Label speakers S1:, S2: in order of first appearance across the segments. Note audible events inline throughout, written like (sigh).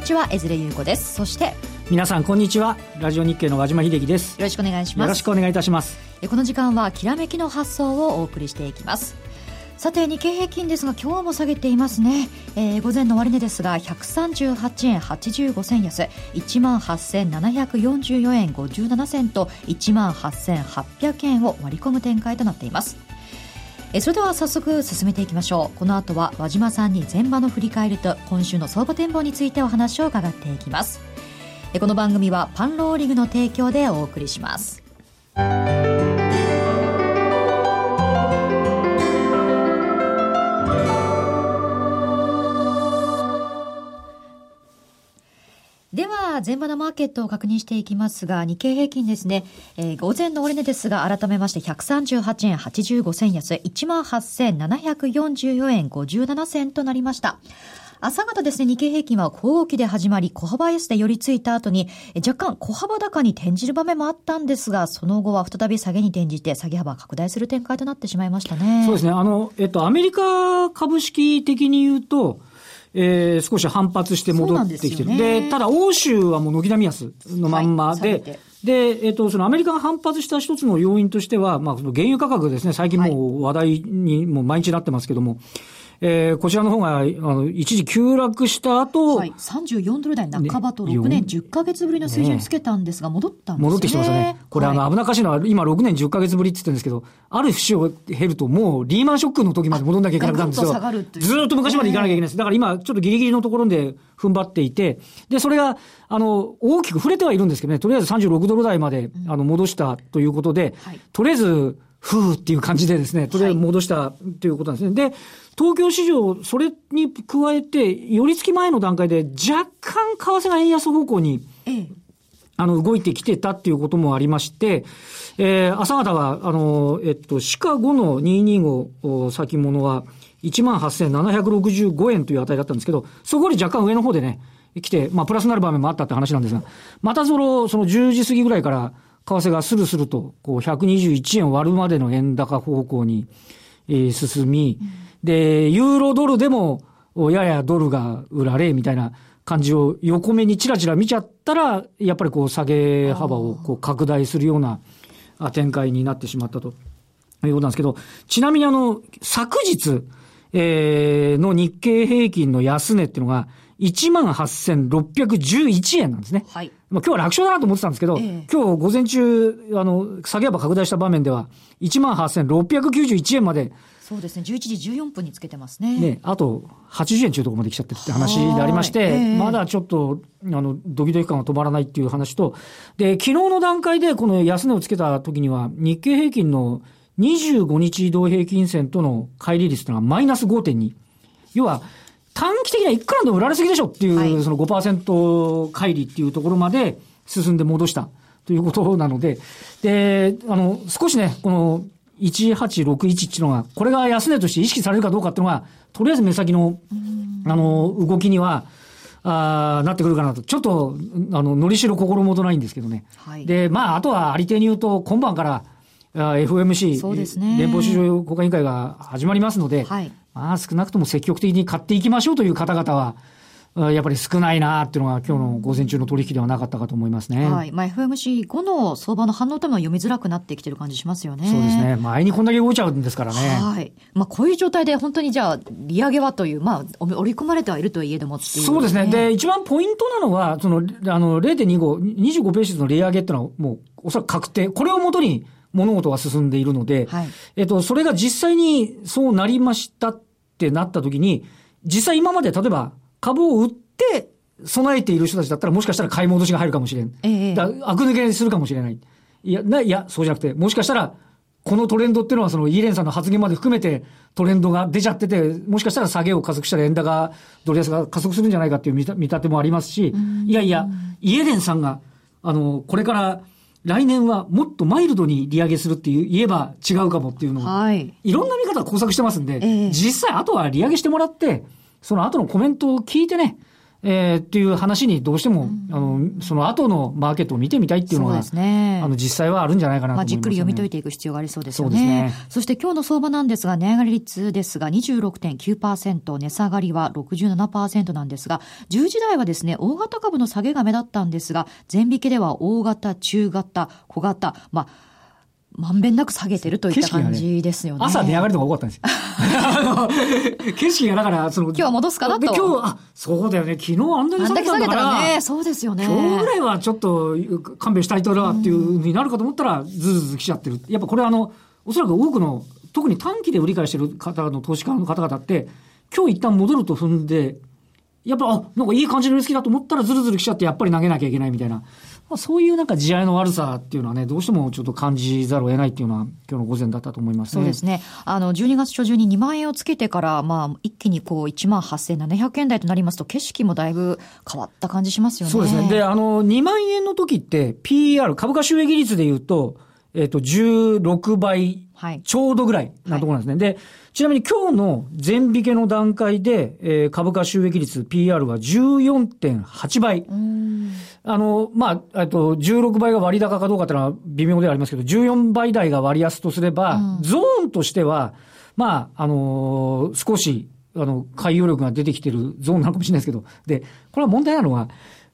S1: にちは江連優子です。そして
S2: 皆さんこんにちは。ラジオ日経の和島秀樹です。
S1: よろしくお願いします。
S2: よろしくお願いいたします。
S1: この時間はきらめきの発想をお送りしていきます。さて日経平均ですが今日も下げていますね、えー、午前の終値ですが138円85銭安。1万8744円57銭と1万8800円を割り込む展開となっていますえそれでは早速進めていきましょう。この後は和島さんに前場の振り返りと今週の相場展望についてお話を伺っていきます。この番組はパンローリングの提供でお送りします。は、前場のマーケットを確認していきますが、日経平均ですね、えー、午前の終値ですが、改めまして138円85銭安、18,744円57銭となりました。朝方ですね、日経平均は小動きで始まり、小幅安で寄り付いた後に、若干小幅高に転じる場面もあったんですが、その後は再び下げに転じて、下げ幅拡大する展開となってしまいましたね。
S2: そうですね。あの、えっと、アメリカ株式的に言うと、えー、少し反発して戻ってきてる。で、ただ欧州はもう軒並み安のまんまで、はい、で、えっ、ー、と、そのアメリカが反発した一つの要因としては、まあ、その原油価格ですね、最近もう話題にもう毎日なってますけども、えー、こちらの方が、あの、一時急落した後、はい、
S1: 34ドル台半ばと6年10ヶ月ぶりの水準つけたんですが、戻ったんですね。
S2: 戻ってきてますよね。これ、はい、あの、危なっかしいのは、今6年10ヶ月ぶりって言ってるんですけど、ある節を減ると、もうリーマンショックの時まで戻んなきゃいけなくなるんですよ。ずっと昔まで行かなきゃいけないです。だから今、ちょっとギリギリのところで踏ん張っていて、で、それが、あの、大きく触れてはいるんですけどね、とりあえず36ドル台まで、あの、戻したということで、はい、とりあえず、ふーっていう感じでですね、とりあえず戻したということなんですね。はい、で、東京市場、それに加えて、寄り付き前の段階で若干為替が円安方向に、あの、動いてきてたっていうこともありまして、えー、朝方は、あの、えっと、シカゴの225先物は、18,765円という値だったんですけど、そこより若干上の方でね、来て、まあ、プラスになる場面もあったって話なんですが、またその、その10時過ぎぐらいから、為替がスルスルと、こう、121円割るまでの円高方向に、えー、進み、うん、で、ユーロドルでも、ややドルが売られ、みたいな感じを横目にチラチラ見ちゃったら、やっぱりこう、下げ幅をこう拡大するような展開になってしまったということなんですけど、ちなみにあの、昨日、えー、の日経平均の安値っていうのが、18,611円なんですね。はい。まあ今日は楽勝だなと思ってたんですけど、ええ、今日午前中、あの、下げ幅拡大した場面では、18,691円まで。
S1: そうですね。11時14分につけてますね。
S2: ね、あと80円中とこまで来ちゃってって話でありまして、え、まだちょっと、あの、ドキドキ感が止まらないっていう話と、で、昨日の段階でこの安値をつけた時には、日経平均の25日移動平均線との乖離率というのはマイナス5.2。要は、短期的にはいくらでも売られすぎでしょっていう、はい、その5%乖離っていうところまで進んで戻したということなので、で、あの、少しね、この1861っていうのが、これが安値として意識されるかどうかっていうのが、とりあえず目先の、あの、動きには、あなってくるかなと。ちょっと、あの、のりしろ心もとないんですけどね。はい、で、まあ、あとはありていに言うと、今晩から、FOMC、そうですね、連邦市場国家委員会が始まりますので、はい、まあ少なくとも積極的に買っていきましょうという方々は、やっぱり少ないなっていうのが今日の午前中の取引ではなかったかと思いますね。
S1: はい。まあ FMC 後の相場の反応というのは読みづらくなってきてる感じしますよね。
S2: そうですね。前にこんだけ動いちゃうんですからね。
S1: はい。まあこういう状態で本当にじゃあ利上げはという、まあ織り込まれてはいるとはいえどもっていう、
S2: ね、そうですね。で、一番ポイントなのは、その、あの0.25、25ペースの利上げっていうのはもうおそらく確定。これをもとに物事は進んでいるので、はい、えっと、それが実際にそうなりましたってなった時に、実際今まで例えば株を売って備えている人たちだったらもしかしたら買い戻しが入るかもしれん。ええ、だ悪抜けするかもしれない。いや、な、いや、そうじゃなくて、もしかしたら、このトレンドっていうのはそのイーレンさんの発言まで含めてトレンドが出ちゃってて、もしかしたら下げを加速したら円高、ドル安が加速するんじゃないかっていう見立てもありますし、いやいや、イエレンさんが、あの、これから来年はもっとマイルドに利上げするっていう言えば違うかもっていうのを、はい、いろんな見方を工作してますんで、えー、実際あとは利上げしてもらって、その後のコメントを聞いてね、えー、っていう話にどうしても、うん、あの、その後のマーケットを見てみたいっていうのが、ね、あの、実際はあるんじゃないかなとね、まあ、
S1: じっくり読み解いていく必要がありそうですよね。そね。そして今日の相場なんですが、値上がり率ですが26.9%、値下がりは67%なんですが、10時台はですね、大型株の下げが目立ったんですが、全引けでは大型、中型、小型、まあ、まんべんなく下げてるといった感じですよね。ね
S2: 朝値上がりとか多かったんですよ。(laughs) 景色がだから、その、
S1: 今日は戻すかなと。
S2: 今日、あ、そうだよね。昨日あんなに下げたんだから。
S1: ね、そうですよね。
S2: 今日ぐらいはちょっと勘弁したいとなっていうふうになるかと思ったら、ずるずる来ちゃってる。やっぱこれあの、おそらく多くの、特に短期で売り買いしてる方の投資家の方々って、今日一旦戻ると踏んで、やっぱ、あ、なんかいい感じのリスキだと思ったらずるずる来ちゃってやっぱり投げなきゃいけないみたいな。まあ、そういうなんか地合いの悪さっていうのはね、どうしてもちょっと感じざるを得ないっていうのは、今日の午前だったと思います、
S1: ね、そうですね。あの、12月初旬に2万円をつけてから、まあ、一気にこう、1万8700円台となりますと、景色もだいぶ変わった感じしますよね。
S2: そうですね。で、あの、2万円の時って、PER、株価収益率で言うと、えっ、ー、と、16倍ちょうどぐらいなところなんですね。はい、で、ちなみに今日の全引けの段階で、えー、株価収益率 PR は14.8倍。あの、まあ、えっと、16倍が割高かどうかっていうのは微妙ではありますけど、14倍台が割安とすれば、うん、ゾーンとしては、まあ、あのー、少し、あの、海洋力が出てきてるゾーンなのかもしれないですけど、で、これは問題なのは、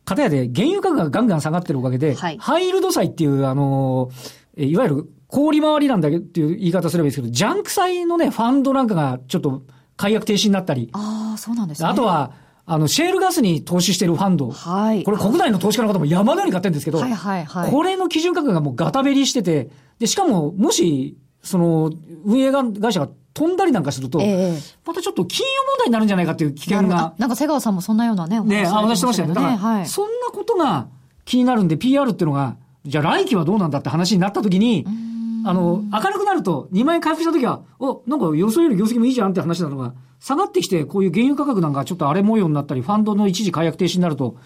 S2: かたやで原油価格がガンガン下がってるおかげで、はい、ハイルド債っていう、あのー、いわゆる氷回りなんだけどっていう言い方すればいいですけど、ジャンク債のね、ファンドなんかがちょっと解約停止になったり。
S1: ああ、そうなんですね。
S2: あとは、あの、シェールガスに投資してるファンド。はい。これ国内の投資家の方も山のように買ってるんですけど。はいはいはい。これの基準価格がもうガタベリしてて、で、しかも、もし、その、運営会社が飛んだりなんかすると、えー、またちょっと金融問題になるんじゃないかっていう危険が。
S1: なんか瀬川さんもそんなようなね、
S2: ね、あ、話してましたよね。だから、はい、そんなことが気になるんで、PR っていうのが、じゃあ来期はどうなんだって話になった時に、うん。あの、明るくなると、2万円回復したときは、お、なんか予想より業績もいいじゃんって話なのが、下がってきて、こういう原油価格なんかちょっと荒れ模様になったり、ファンドの一時解約停止になると、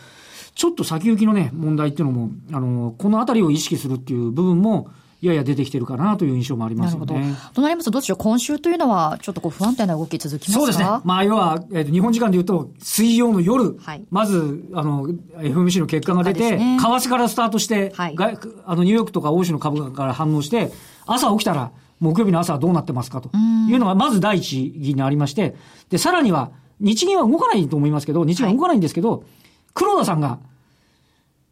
S2: ちょっと先行きのね、問題っていうのも、あの、このあたりを意識するっていう部分も、やや出てきてるかなという印象もありますよね。
S1: となりますと、どうでしょう、今週というのは、ちょっとこう不安定な動き続きますか
S2: そうですね。まあ、要は、えーと、日本時間でいうと、水曜の夜、はい、まず、あの、FMC の結果が出て、ね、為替からスタートして、はい、あの、ニューヨークとか欧州の株価から反応して、朝起きたら、木曜日の朝はどうなってますかと。いうのが、まず第一義にありまして、で、さらには、日銀は動かないと思いますけど、日銀は動かないんですけど、はい、黒田さんが、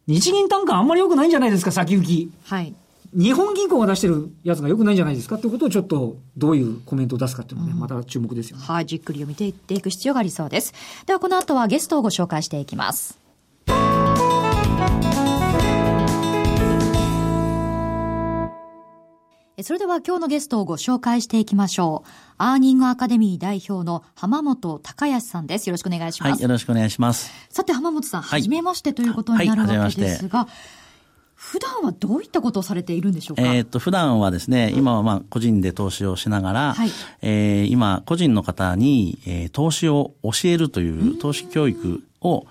S2: 日銀単価あんまり良くないんじゃないですか、先行き。はい。日本銀行が出してるやつが良くないんじゃないですかってことをちょっとどういうコメントを出すかっていうのはね、うん、また注目ですよね。
S1: はい、じっくり読みていっていく必要がありそうです。ではこの後はゲストをご紹介していきます。それでは今日のゲストをご紹介していきましょう。アーニングアカデミー代表の浜本隆康さんです。よろしくお願いします。
S3: はい、よろしくお願いします。
S1: さて浜本さん、はじめましてということになるわけですが、はい普段はどういったことをされているんでしょうか？
S3: えっ、と、普段はですね、今はまあ個人で投資をしながら、はい、えー、今、個人の方に、えー、投資を教えるという投資教育を、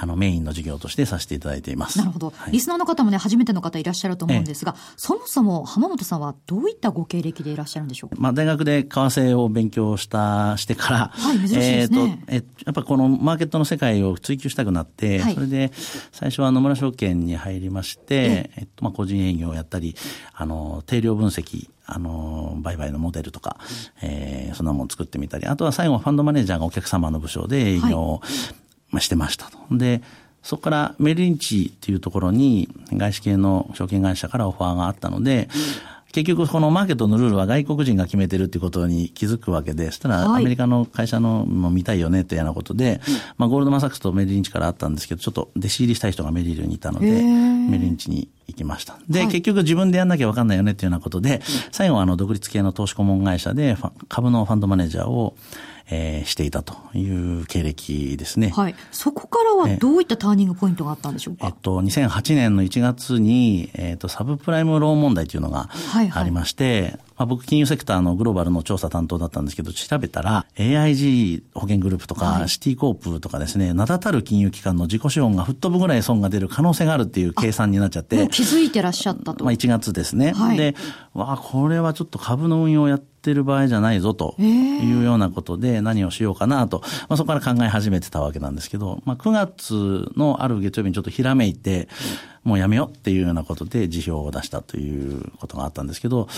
S3: あの、メインの事業としてさせていただいています。
S1: なるほど。はい、リスナーの方もね、初めての方いらっしゃると思うんですが、そもそも浜本さんはどういったご経歴でいらっしゃるんでしょうか？
S3: まあ、大学で為替を勉強した、してから、
S1: はい、珍しいですね。
S3: えっ、と、え、やっぱこのマーケットの世界を追求したくなって、はい、それで、最初は野村証券に入りまして、えっと、まあ、個人営業をやったり、あの、定量分析、あの、売買のモデルとか、えー、そんなものを作ってみたり、あとは最後はファンドマネージャーがお客様の部署で営業を、まあ、してましたと。で、そこからメリンチっていうところに外資系の証券会社からオファーがあったので、結局このマーケットのルールは外国人が決めてるっていうことに気づくわけで、そしたらアメリカの会社のも見たいよねっていうようなことで、まあゴールドマンサックスとメリンチからあったんですけど、ちょっと弟子入りしたい人がメリルにいたので、メリンチに行きました。で、結局自分でやんなきゃわかんないよねっていうようなことで、最後はあの独立系の投資顧問会社で株のファンドマネージャーをえー、していたという経歴ですね。
S1: はい。そこからはどういったターニングポイントがあったんでしょうか？
S3: えっと、2008年の1月に、えっと、サブプライムローン問題というのがありまして、はいはいまあ、僕、金融セクターのグローバルの調査担当だったんですけど、調べたら、AIG 保険グループとか、はい、シティコープとかですね、名だたる金融機関の自己資本が吹っ飛ぶぐらい損が出る可能性があるっていう計算になっちゃって。
S1: 気づいてらっしゃったと。
S3: まあ、1月ですね。はい、で、わあ、これはちょっと株の運用をやってる場合じゃないぞというようなことで何をしようかなと、まあ、そこから考え始めてたわけなんですけど、まあ、9月のある月曜日にちょっとひらめいて、もうやめようっていうようなことで辞表を出したということがあったんですけど、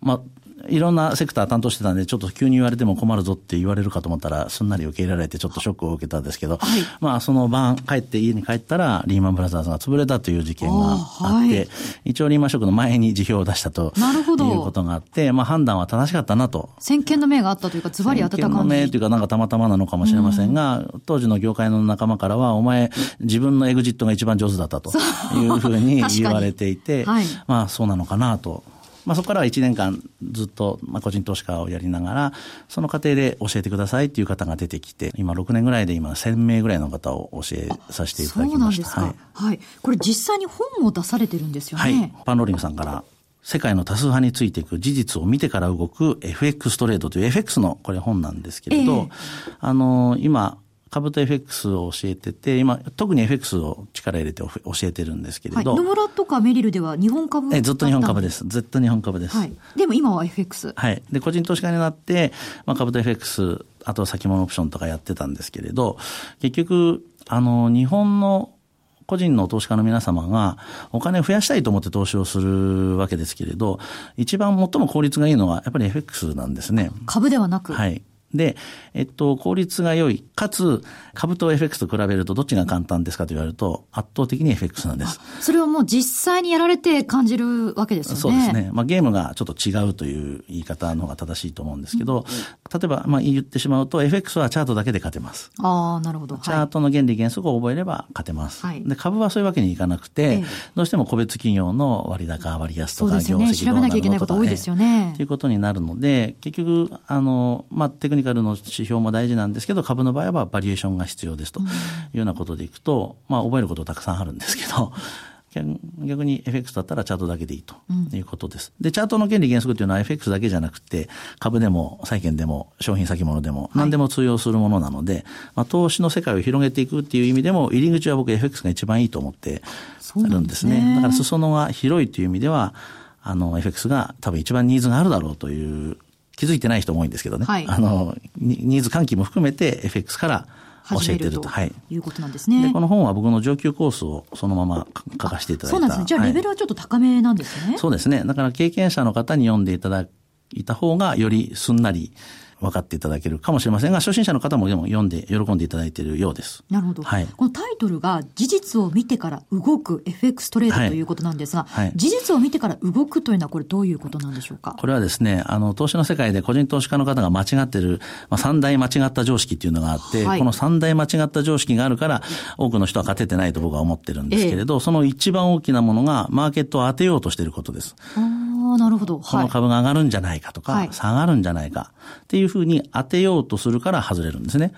S3: まあ、いろんなセクター担当してたんで、ちょっと急に言われても困るぞって言われるかと思ったら、すんなり受け入れられて、ちょっとショックを受けたんですけど、はい、まあ、その晩、帰って家に帰ったら、リーマンブラザーズが潰れたという事件があって、はい、一応リーマンショックの前に辞表を出したということがあって、まあ、判断は正しかったなと。
S1: 先見の明があったというか、ズバリ当たった感じ。先見の
S3: 明というか、なんかたまたまなのかもしれませんが、ん。当時の業界の仲間からは、お前、自分のエグジットが一番上手だったというふう (laughs) に。言われていて、はい、まあ、そうなのかなと。まあ、そこからは1年間ずっと、まあ、個人投資家をやりながら、その過程で教えてくださいっていう方が出てきて、今6年ぐらいで今1000名ぐらいの方を教えさせていただきました。そうなんです
S1: か。はい。はい、これ実際に本も出されてるんですよね。はい。
S3: パンローリングさんから世界の多数派についていく事実を見てから動く FX トレードという FX のこれ本なんですけれど、えー、あの、今、株と FX を教えてて、今、特に FX を力入れて教えてるんですけれど。
S1: はい、野村とかメリルでは日本株
S3: えずっと日本株です。ずっと日本株です。はい。
S1: でも今は FX。
S3: はい。で、個人投資家になって、まあ、株と FX、あと先物オプションとかやってたんですけれど、結局、あの、日本の個人の投資家の皆様がお金を増やしたいと思って投資をするわけですけれど、一番最も効率がいいのはやっぱり FX なんですね。
S1: 株ではなく。
S3: はい。で、えっと、効率が良い、かつ、株と FX と比べるとどっちが簡単ですかと言われると、圧倒的に FX なんです。
S1: それはもう実際にやられて感じるわけですよね。
S3: そうですね。まあ、ゲームがちょっと違うという言い方の方が正しいと思うんですけど、うん、例えば、まあ、言ってしまうと、FX はチャートだけで勝てます。
S1: ああ、なるほど。
S3: チャートの原理原則を覚えれば勝てます。はい、で、株はそういうわけにいかなくて、ええ、どうしても個別企業の割高、割安とか、業績
S1: とか、ね、調べなきゃいけないこと多いですよね。
S3: ということになるので、結局、あの、まあ、テクニカルの指標も大事なんですけど、株の場合はバリエーションが必要ですというようなことでいくと、まあ、覚えることたくさんあるんですけど、逆に FX だったらチャートだけでいいということです。うん、で、チャートの原理原則というのは FX だけじゃなくて、株でも債券でも商品先物でも何でも通用するものなので、はい、まあ、投資の世界を広げていくっていう意味でも、入り口は僕 FX が一番いいと思ってるんですね。すね。だから裾野が広いという意味では、あの、FX が多分一番ニーズがあるだろうという気づいてない人も多いんですけどね。はい、あの、ニーズ喚起も含めて FX から教えてると。
S1: はい。いうことなんですね。
S3: で、この本は僕の上級コースをそのまま書かせていただいた。
S1: そうなんですね。じゃあレベルはちょっと高めなんですね。
S3: はい、そうですね。だから経験者の方に読んでいただいた方がよりすんなり、分かっていただけるかもしれませんが、初心者の方もでも読んで喜んでいただいているようです。
S1: なるほど。はい。このタイトルが事実を見てから動く FX トレードということなんですが、はいはい、事実を見てから動くというのはこれどういうことなんでしょうか？
S3: これはですね、あの、投資の世界で個人投資家の方が間違っている、まあ、三大間違った常識っていうのがあって、はい、この三大間違った常識があるから、多くの人は勝ててないと僕は思ってるんですけれど、ええ、その一番大きなものが、マーケットを当てようとしていることです。
S1: ああ、なるほど。
S3: この株が上がるんじゃないかとか、下がるんじゃないかっていうふうに当てようとするから外れるんですね。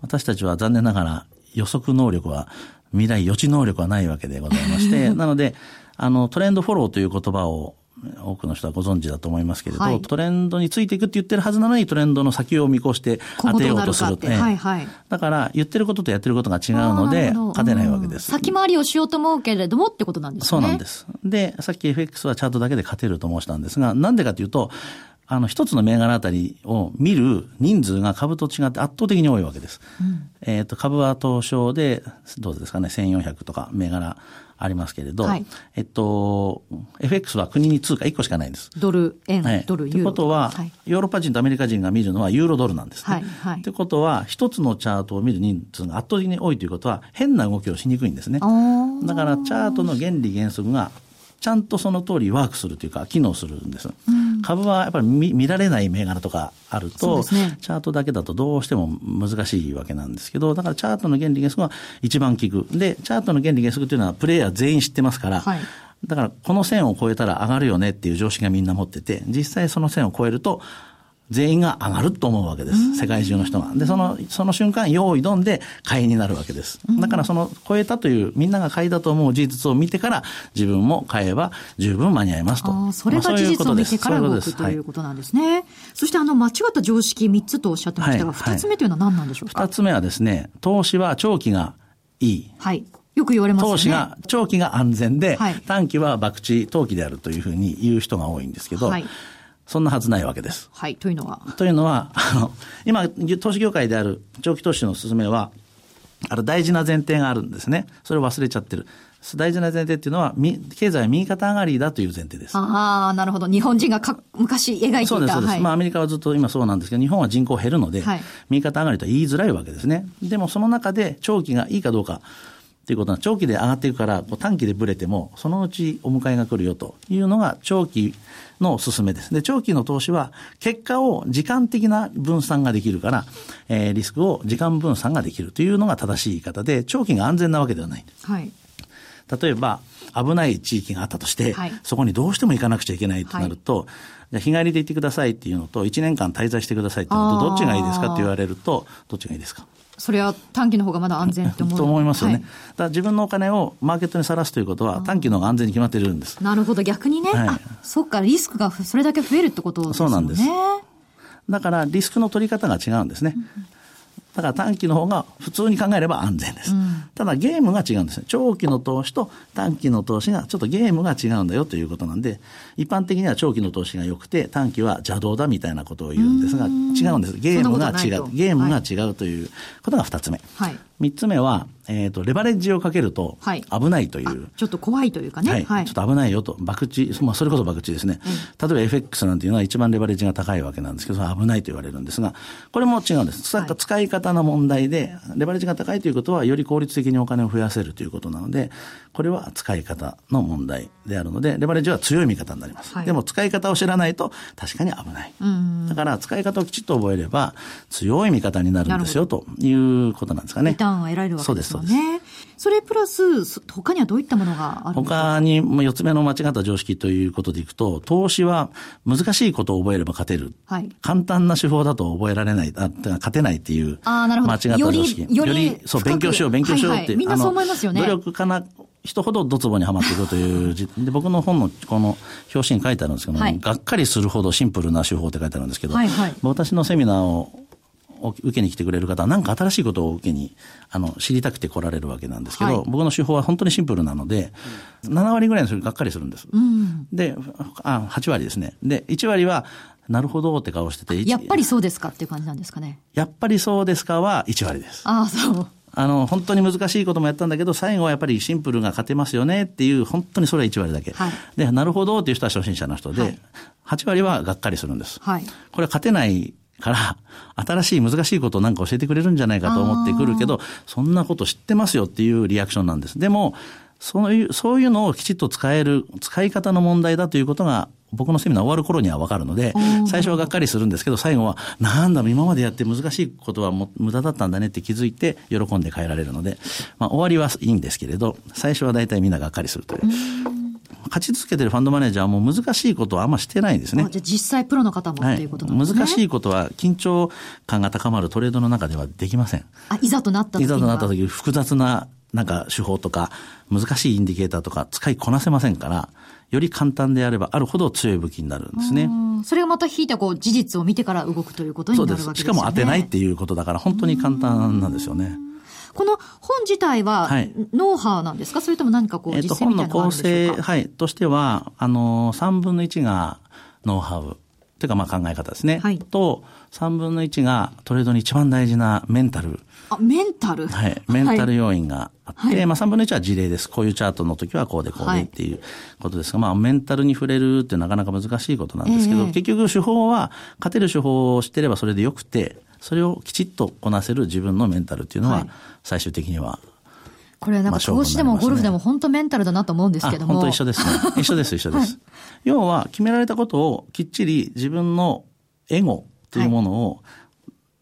S3: 私たちは残念ながら予測能力は、未来予知能力はないわけでございまして、(laughs) なので、あの、トレンドフォローという言葉を多くの人はご存知だと思いますけれど、はい、トレンドについていくって言ってるはずなのにトレンドの先を見越して当てようとする。
S1: とはいはい、
S3: だから言ってることとやってることが違うので勝てないわけです。
S1: 先回りをしようと思うけれどもってことなんですね。
S3: そうなんです。で、さっき FX はチャートだけで勝てると申したんですが、なんでかというと、あの、一つの銘柄あたりを見る人数が株と違って圧倒的に多いわけです。うん、えっ、と、株は東証で、どうですかね、1400とか銘柄ありますけれど、はい、えっと、FX は国に通貨1個しかないんです。
S1: ドル、円、はい、ドル、ユーロ。という
S3: ことは、はい、ヨーロッパ人とアメリカ人が見るのはユーロドルなんですね。はいはい、ということは、一つのチャートを見る人数が圧倒的に多いということは、変な動きをしにくいんですね。だから、チャートの原理原則がちゃんとその通りワークするというか、機能するんです。うん、株はやっぱり見見られない銘柄とかあると、ね、チャートだけだとどうしても難しいわけなんですけど、だからチャートの原理原則が一番効く。で、チャートの原理原則というのはプレイヤー全員知ってますから、はい、だからこの線を超えたら上がるよねっていう常識がみんな持ってて、実際その線を超えると、全員が上がると思うわけです。世界中の人が。で、その、その瞬間、用意どんで買いになるわけです。だからその超えたという、みんなが買いだと思う事実を見てから、自分も買えば十分間に合いますと。
S1: それが事実を見てから動くということなんですね。はい、そしてあの、間違った常識3つとおっしゃってましたが、はい、2つ目というのは何なんでしょうか、
S3: 2つ目はですね、投資は長期がいい。
S1: はい。よく言われますね。
S3: 投資が、長期が安全で、はい、短期は博打、投機であるというふうに言う人が多いんですけど、はいそんなはずないわけです。
S1: はい。というのは？
S3: というのは、あの、今、投資業界である長期投資の勧めは、ある大事な前提があるんですね。それを忘れちゃってる。大事な前提っていうのは、経済は右肩上がりだという前提です。
S1: ああ、なるほど。日本人がか昔描いていた。
S3: そうです、そうです。はい、まあ、アメリカはずっと今そうなんですけど、日本は人口減るので、はい、右肩上がりとは言いづらいわけですね。でも、その中で長期がいいかどうか。ということは、長期で上がっていくから、短期でぶれても、そのうちお迎えが来るよというのが、長期のお勧めです。で、長期の投資は、結果を時間的な分散ができるから、えー、リスクを時間分散ができるというのが正しい言い方で、長期が安全なわけではないんです。はい。例えば、危ない地域があったとして、はい、そこにどうしても行かなくちゃいけないとなると、はい、じゃ日帰りで行ってくださいっていうのと、1年間滞在してくださいっていうのと、どっちがいいですかって言われると、どっちがいいですか？
S1: それは短期の方がまだ安全って思う。
S3: と思いますよね、はい、だから自分のお金をマーケットにさらすということは、短期の方が安全に決まっているんです。
S1: なるほど、逆にね、はい、あそっか、リスクがそれだけ増えるってことですね。そうなんです。
S3: だからリスクの取り方が違うんですね。うんだから短期の方が普通に考えれば安全です。うん、ただゲームが違うんですね。長期の投資と短期の投資がちょっとゲームが違うんだよということなんで、一般的には長期の投資が良くて短期は邪道だみたいなことを言うんですが、違うんです。ゲームが違う。ゲームが違うということが二つ目。はい、三つ目は、えっ、ー、と、レバレッジをかけると危ないという、はい、
S1: ちょっと怖いというかね。
S3: はい。はい、ちょっと危ないよと。博打、まあ、それこそ博打ですね。うん、例えば FX なんていうのは一番レバレッジが高いわけなんですけど、危ないと言われるんですが、これも違うんです。はい、使い方の問題で、レバレッジが高いということは、より効率的にお金を増やせるということなので、これは使い方の問題であるので、レバレッジは強い味方になります。はい、でも、使い方を知らないと、確かに危ない。だから、使い方をきちっと覚えれば、強い味方になるんですよ、ということなんですかね。
S1: リターンは得られるわけですよね。そうです、そうです。それプラス、他にはどういったものがあるんですか？
S3: 他に、4つ目の間違った常識ということでいくと、投資は難しいことを覚えれば勝てる。はい、簡単な手法だと覚えられない、あ勝てないっていう、間違った常識。より、よりそう、勉強しよう、勉強しようって。はいはい、
S1: みんなそう思いますよね。
S3: 努力かな、人ほどドツボにはまっていくという、で僕の本のこの表紙に書いてあるんですけども、はい、がっかりするほどシンプルな手法って書いてあるんですけど、はいはい、私のセミナーを受けに来てくれる方は何か新しいことを受けにあの知りたくて来られるわけなんですけど、はい、僕の手法は本当にシンプルなので、うん、7割ぐらいの人がっかりするんです。うん、であ、8割ですね。で、1割は、なるほどって顔してて。
S1: やっぱりそうですかっていう感じなんですかね。
S3: やっぱりそうですかは1割です。
S1: ああ、そう。
S3: あの、本当に難しいこともやったんだけど、最後はやっぱりシンプルが勝てますよねっていう、本当にそれは1割だけ。はい、で、なるほどっていう人は初心者の人で、はい、8割はがっかりするんです。はい、これは勝てないから、新しい難しいことをなんか教えてくれるんじゃないかと思ってくるけど、そんなこと知ってますよっていうリアクションなんです。でも、そういう、そういうのをきちっと使える、使い方の問題だということが、僕のセミナー終わる頃にはわかるので、最初はがっかりするんですけど、最後は、なんだ、今までやって難しいことはも無駄だったんだねって気づいて、喜んで帰られるので、まあ、終わりはいいんですけれど、最初は大体みんながっかりするという。勝ち続けてるファンドマネージャーはもう難しいことはあんましてないんですね。
S1: じゃあ実際プロの方もっていうことなんです
S3: ね、はい、難しいことは緊張感が高まるトレードの中ではできません。
S1: あ、いざとなった時
S3: いざとなった時複雑ななんか手法とか難しいインディケーターとか使いこなせませんから、より簡単であればあるほど強い武器になるんですね。
S1: それがまた引いたこう事実を見てから動くということになるわけですね。
S3: しかも当てないっていうことだから本当に簡単なんですよね。
S1: この本自体は、ノウハウなんですか、それとも何かこう、実践みたいなのがあるんでしょうか、
S3: えっと、本の構成、はい、としては、あの、3分の1がノウハウ。というか、まあ考え方ですね。はい。と、3分の1がトレードに一番大事なメンタル。
S1: あ、メンタル？
S3: はい。メンタル要因があって、はい、まあ3分の1は事例です。こういうチャートの時はこうでこうでっていうことですが、はい、まあメンタルに触れるってなかなか難しいことなんですけど、えー、結局手法は、勝てる手法を知ってればそれでよくて、それをきちっとこなせる自分のメンタルっていうのは、最終的には、
S1: これなんか投資でもゴルフでも本当メンタルだなと思うんですけども。
S3: 本当一緒ですね。一緒です、一緒です。はい、要は決められたことをきっちり自分のエゴというものを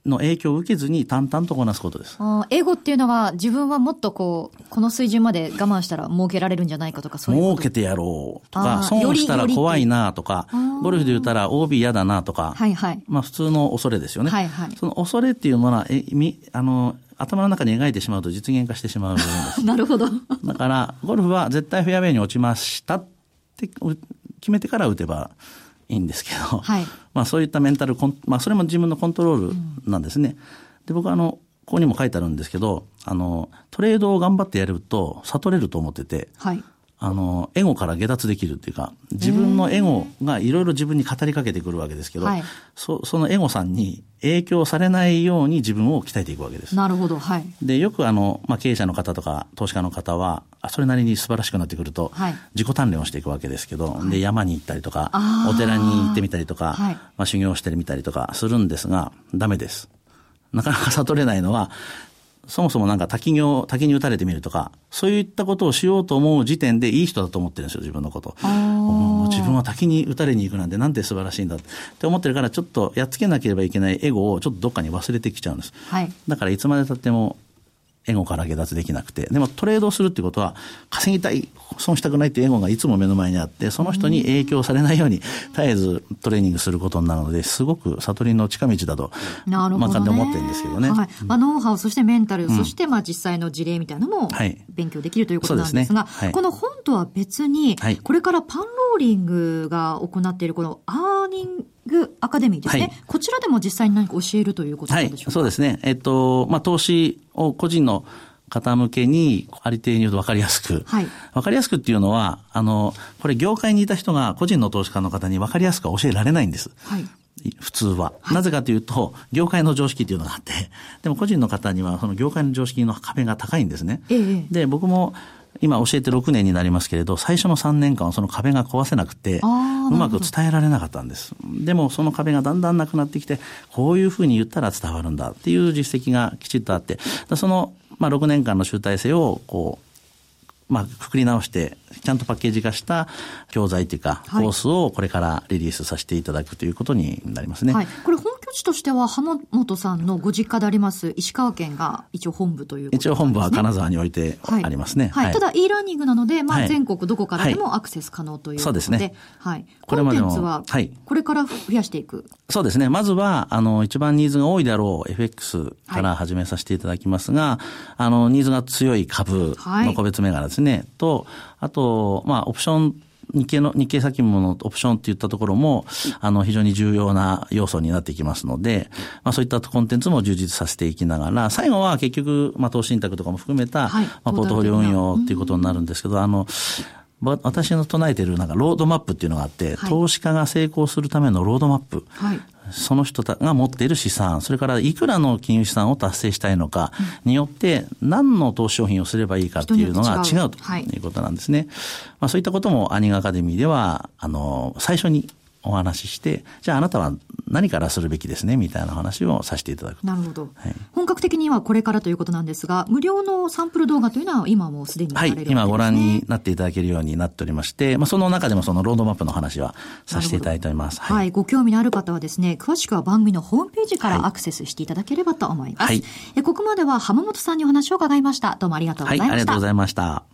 S3: の影響を受けずに淡々とこなすことです。
S1: エゴっていうのは自分はもっとこう、この水準まで我慢したら儲けられるんじゃないかとかそういう
S3: 儲けてやろうとか、損をしたら怖いなとか、ゴルフで言ったら OB 嫌だなとか、はいはい、まあ普通の恐れですよね。はいはい、その恐れっていうものは、えみあの頭の中に描いてしまうと実現化してしまう (laughs)
S1: なるほど。
S3: だから、ゴルフは絶対フェアウェイに落ちましたって決めてから打てばいいんですけど、はい、(laughs) まあそういったメンタルコン、まあそれも自分のコントロールなんですね。うん、で、僕はあの、ここにも書いてあるんですけど、あの、トレードを頑張ってやると悟れると思ってて、はい、あの、エゴから下脱できるっていうか、自分のエゴがいろいろ自分に語りかけてくるわけですけど、はい、そそのエゴさんに影響されないように自分を鍛えていくわけです。
S1: なるほど。はい。
S3: で、よくあの、まあ、経営者の方とか投資家の方は、それなりに素晴らしくなってくると、はい、自己鍛錬をしていくわけですけど、はい、で、山に行ったりとか、お寺に行ってみたりとか、はい、まあ、修行してみたりとかするんですが、ダメです。なかなか悟れないのは、そもそもなんか滝行、滝に打たれてみるとか、そういったことをしようと思う時点でいい人だと思ってるんですよ、自分のこと。自分は滝に打たれに行くなんてなんて素晴らしいんだって思ってるから、ちょっとやっつけなければいけないエゴをちょっとどっかに忘れてきちゃうんです。はい、だからいつまでたってもエゴから下脱できなくて、でもトレードをするってことは、稼ぎたい、損したくないっていうエゴがいつも目の前にあって、その人に影響されないように、絶えずトレーニングすることになるので、すごく悟りの近道だと、なるほど、ね、まあ、思ってるんですけどね。はい。
S1: まあ、ノウハウ、そしてメンタル、うん、そしてまあ実際の事例みたいなのも勉強できるということなんですが、はいね。はい、この本とは別に、これからパンローリングが行っているこのアーニンググアカデミーですね、はい、こちらでも実際に何か教えるということなんでしょうか、はい、
S3: そうですね。えっと、まあ、投資を個人の方向けに、ありていに言うと分かりやすく。はい。分かりやすくっていうのは、あの、これ業界にいた人が個人の投資家の方に分かりやすく教えられないんです。はい。普通は。なぜかというと、業界の常識っていうのがあって、でも個人の方にはその業界の常識の壁が高いんですね。ええ、で、僕も今教えて6年になりますけれど、最初の3年間はその壁が壊せなくて、うまく伝えられなかったんです。でもその壁がだんだんなくなってきて、こういうふうに言ったら伝わるんだっていう実績がきちっとあって、その、まあ、6年間の集大成を、こう、まあ、くくり直して、ちゃんとパッケージ化した教材というか、コースをこれからリリースさせていただくということになりますね。はい、
S1: これ本拠地としては、浜本さんのご実家であります石川県が一応本部というね。
S3: 一応本部は金沢においてありますね。
S1: はい。はい、ただ e ラーニングなので、まあ、全国どこからでもアクセス可能ということで。そうですね。はい。コンテンツは、はい。これから増やしていく？
S3: そうですね。まずは、あの、一番ニーズが多いだろう FX から始めさせていただきますが、あの、ニーズが強い株の個別銘柄ですね。と、あと、まあ、オプション日経の、日経先物のオプションっていったところも、あの、非常に重要な要素になってきますので、まあそういったコンテンツも充実させていきながら、最後は結局、まあ投資信託とかも含めた、はい、まあポートフォリオ運用っていうことになるんですけど、あの、私の唱えているなんかロードマップっていうのがあって、はい、投資家が成功するためのロードマップ。はい、その人が持っている資産、それからいくらの金融資産を達成したいのかによって、何の投資商品をすればいいかっていうのが違う。とい。うことなんですね。はい、まあ、そういったこともアニングアカデミーでは、あの、最初にお話しして、じゃああなたは何からするべきですねみたいな話をさせていただく。
S1: なるほど。はい、本格的にはこれからということなんですが、無料のサンプル動画というのは今もうすでに、
S3: ね、はい、今ご覧になっていただけるようになっておりまして、まあ、その中でもそのロードマップの話はさせていただいております。
S1: はい、はい、ご興味のある方はですね、詳しくは番組のホームページからアクセスしていただければと思います。はい、えここまでは浜本さんにお話を伺いました。どうもありがとうございました。はい、あ
S3: りがとうございました。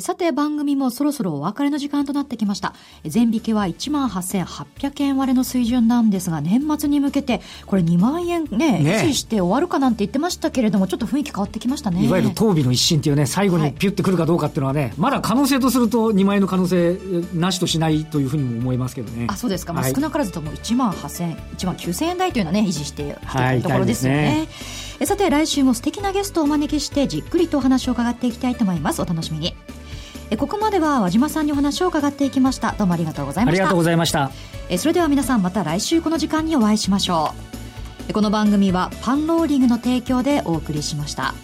S1: さて番組もそろそろお別れの時間となってきました。全引けは18,800円割れの水準なんですが、年末に向けて、これ2万円ね、維持して終わるかなんて言ってましたけれども、ちょっと雰囲気変わってきましたね。
S2: いわゆる当備の一新っていうね、最後にピュってくるかどうかっていうのはね、はい、まだ可能性とすると2万円の可能性なしとしないというふうにも思いますけどね。
S1: あ、そうですか。まあ、少なからずとも1万8000円、1万9000円台というのはね、維持しているところですよね。はい、さて、来週も素敵なゲストをお招きして、じっくりとお話を伺っていきたいと思います。お楽しみに。えここまでは和島さんにお話を伺っていきました。どうもありがとうございました。あり
S2: がとうございました。
S1: えそれでは皆さんまた来週この時間にお会いしましょう。この番組はパンローリングの提供でお送りしました。